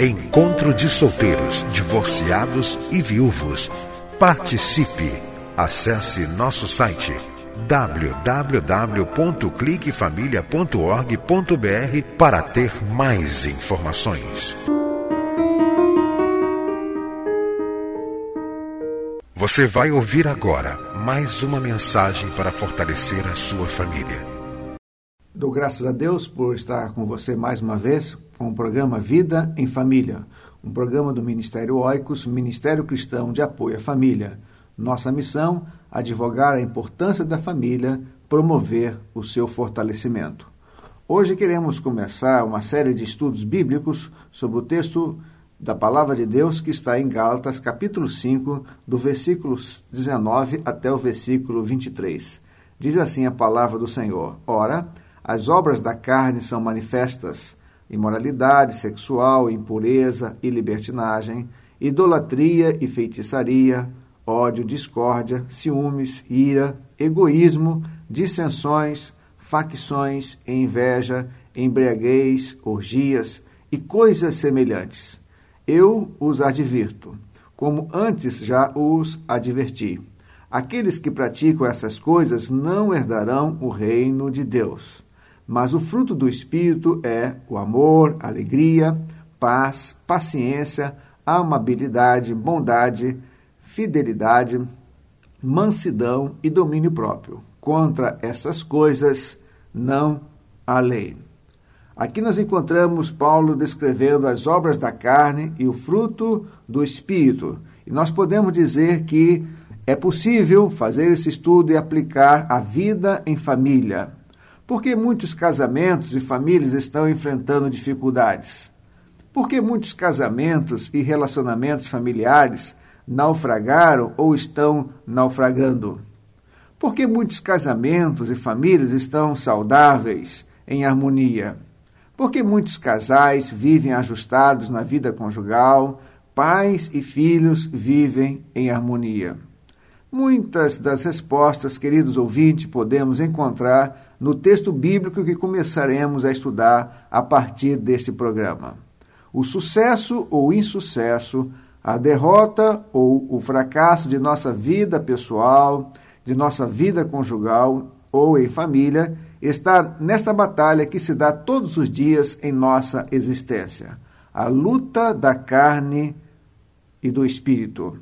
Encontro de solteiros, divorciados e viúvos. Participe! Acesse nosso site www.cliquefamilia.org.br para ter mais informações. Você vai ouvir agora mais uma mensagem para fortalecer a sua família. Dou graças a Deus por estar com você mais uma vez com o programa Vida em Família, um programa do Ministério Oicos, Ministério Cristão de Apoio à Família. Nossa missão: advogar a importância da família, promover o seu fortalecimento. Hoje queremos começar uma série de estudos bíblicos sobre o texto da palavra de Deus que está em Gálatas, capítulo 5, do versículo 19 até o versículo 23. Diz assim a palavra do Senhor: Ora, as obras da carne são manifestas: imoralidade sexual, impureza e libertinagem, idolatria e feitiçaria, ódio, discórdia, ciúmes, ira, egoísmo, dissensões, facções, inveja, embriaguez, orgias e coisas semelhantes. Eu os advirto, como antes já os adverti. Aqueles que praticam essas coisas não herdarão o reino de Deus. Mas o fruto do Espírito é o amor, alegria, paz, paciência, amabilidade, bondade, fidelidade, mansidão e domínio próprio. Contra essas coisas não há lei. Aqui nós encontramos Paulo descrevendo as obras da carne e o fruto do Espírito. E nós podemos dizer que é possível fazer esse estudo e aplicar a vida em família. Por que muitos casamentos e famílias estão enfrentando dificuldades? Por que muitos casamentos e relacionamentos familiares naufragaram ou estão naufragando? Por que muitos casamentos e famílias estão saudáveis, em harmonia? Por que muitos casais vivem ajustados na vida conjugal, pais e filhos vivem em harmonia? Muitas das respostas, queridos ouvintes, podemos encontrar no texto bíblico que começaremos a estudar a partir deste programa. O sucesso ou insucesso, a derrota ou o fracasso de nossa vida pessoal, de nossa vida conjugal ou em família, está nesta batalha que se dá todos os dias em nossa existência a luta da carne e do espírito.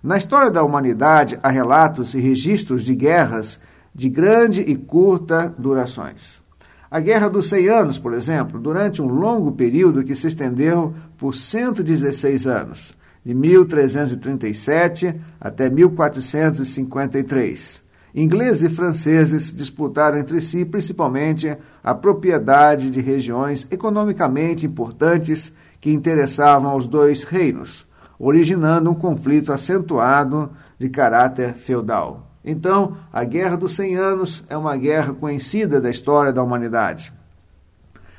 Na história da humanidade há relatos e registros de guerras de grande e curta durações. A Guerra dos Cem Anos, por exemplo, durante um longo período que se estendeu por 116 anos, de 1337 até 1453. Ingleses e franceses disputaram entre si principalmente a propriedade de regiões economicamente importantes que interessavam aos dois reinos originando um conflito acentuado de caráter feudal. Então, a Guerra dos Cem Anos é uma guerra conhecida da história da humanidade.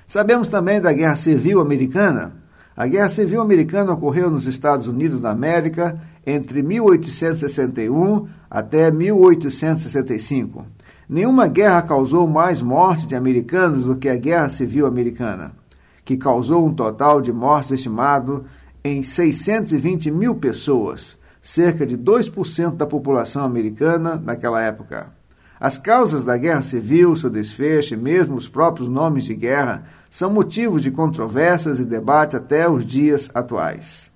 Sabemos também da Guerra Civil Americana. A Guerra Civil Americana ocorreu nos Estados Unidos da América entre 1861 até 1865. Nenhuma guerra causou mais morte de americanos do que a Guerra Civil Americana, que causou um total de mortes estimado em 620 mil pessoas, cerca de 2% da população americana naquela época. As causas da guerra civil, seu desfecho e mesmo os próprios nomes de guerra são motivos de controvérsias e debate até os dias atuais.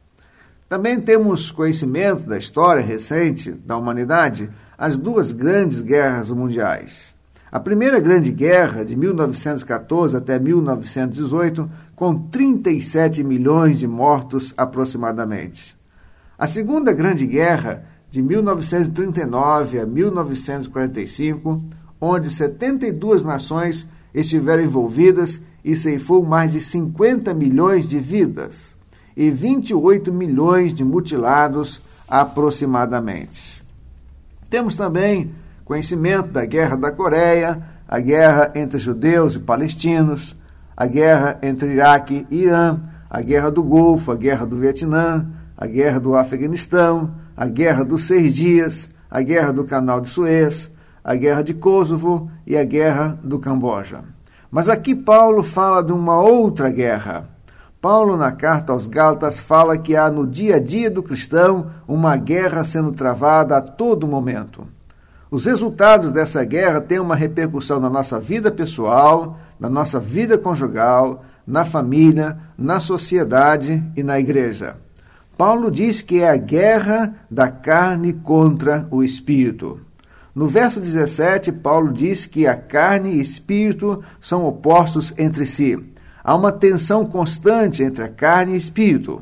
Também temos conhecimento da história recente da humanidade as duas grandes guerras mundiais. A Primeira Grande Guerra, de 1914 até 1918, com 37 milhões de mortos aproximadamente. A Segunda Grande Guerra, de 1939 a 1945, onde 72 nações estiveram envolvidas e ceifou mais de 50 milhões de vidas e 28 milhões de mutilados aproximadamente. Temos também conhecimento da Guerra da Coreia, a guerra entre judeus e palestinos, a guerra entre Iraque e Irã, a Guerra do Golfo, a Guerra do Vietnã, a Guerra do Afeganistão, a Guerra dos Seis Dias, a Guerra do Canal de Suez, a Guerra de Kosovo e a Guerra do Camboja. Mas aqui Paulo fala de uma outra guerra. Paulo, na carta aos Gálatas, fala que há no dia a dia do cristão uma guerra sendo travada a todo momento. Os resultados dessa guerra têm uma repercussão na nossa vida pessoal, na nossa vida conjugal, na família, na sociedade e na igreja. Paulo diz que é a guerra da carne contra o espírito. No verso 17, Paulo diz que a carne e espírito são opostos entre si. Há uma tensão constante entre a carne e espírito.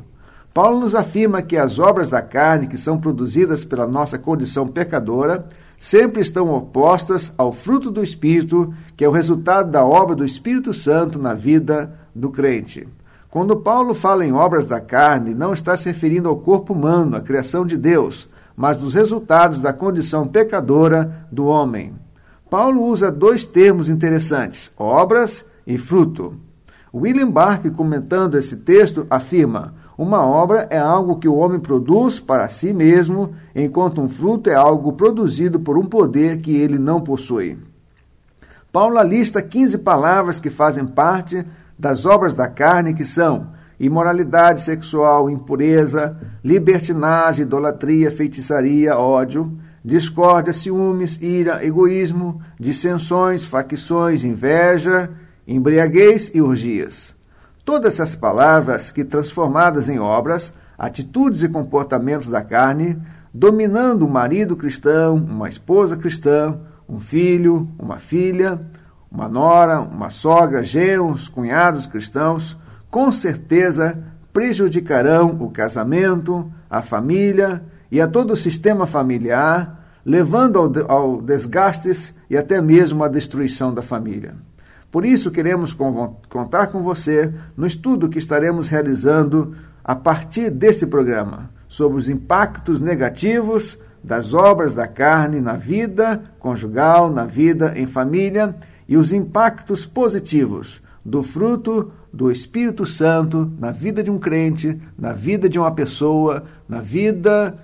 Paulo nos afirma que as obras da carne, que são produzidas pela nossa condição pecadora, sempre estão opostas ao fruto do Espírito, que é o resultado da obra do Espírito Santo na vida do crente. Quando Paulo fala em obras da carne, não está se referindo ao corpo humano, à criação de Deus, mas dos resultados da condição pecadora do homem. Paulo usa dois termos interessantes: obras e fruto. William Barker, comentando esse texto, afirma: uma obra é algo que o homem produz para si mesmo, enquanto um fruto é algo produzido por um poder que ele não possui. Paulo lista 15 palavras que fazem parte das obras da carne, que são imoralidade sexual, impureza, libertinagem, idolatria, feitiçaria, ódio, discórdia, ciúmes, ira, egoísmo, dissensões, facções, inveja, embriaguez e urgias. Todas essas palavras que, transformadas em obras, atitudes e comportamentos da carne, dominando um marido cristão, uma esposa cristã, um filho, uma filha, uma nora, uma sogra, genros, cunhados cristãos, com certeza prejudicarão o casamento, a família e a todo o sistema familiar, levando ao, ao desgastes e até mesmo à destruição da família. Por isso, queremos contar com você no estudo que estaremos realizando a partir desse programa sobre os impactos negativos das obras da carne na vida conjugal, na vida em família e os impactos positivos do fruto do Espírito Santo na vida de um crente, na vida de uma pessoa, na vida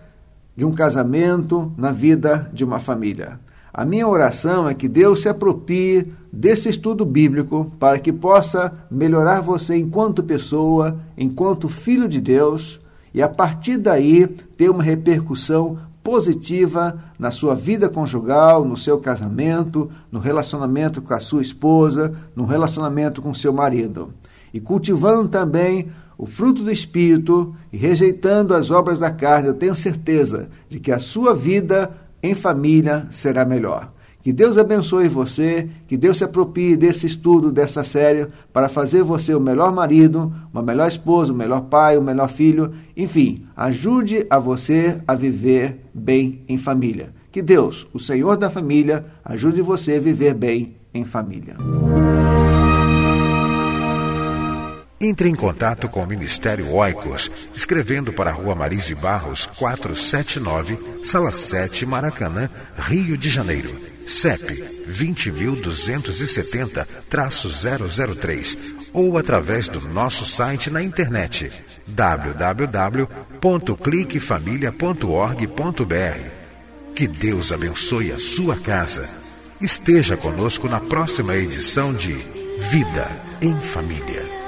de um casamento, na vida de uma família. A minha oração é que Deus se aproprie desse estudo bíblico para que possa melhorar você enquanto pessoa, enquanto filho de Deus, e a partir daí ter uma repercussão positiva na sua vida conjugal, no seu casamento, no relacionamento com a sua esposa, no relacionamento com seu marido. E cultivando também o fruto do Espírito e rejeitando as obras da carne, eu tenho certeza de que a sua vida em família será melhor. Que Deus abençoe você, que Deus se aproprie desse estudo, dessa série, para fazer você o melhor marido, uma melhor esposa, o melhor pai, o melhor filho, enfim, ajude a você a viver bem em família. Que Deus, o Senhor da família, ajude você a viver bem em família. Entre em contato com o Ministério Oicos, escrevendo para a Rua Marise Barros, 479, Sala 7, Maracanã, Rio de Janeiro. CEP 20.270-003 ou através do nosso site na internet www.cliquefamilia.org.br. Que Deus abençoe a sua casa. Esteja conosco na próxima edição de Vida em Família.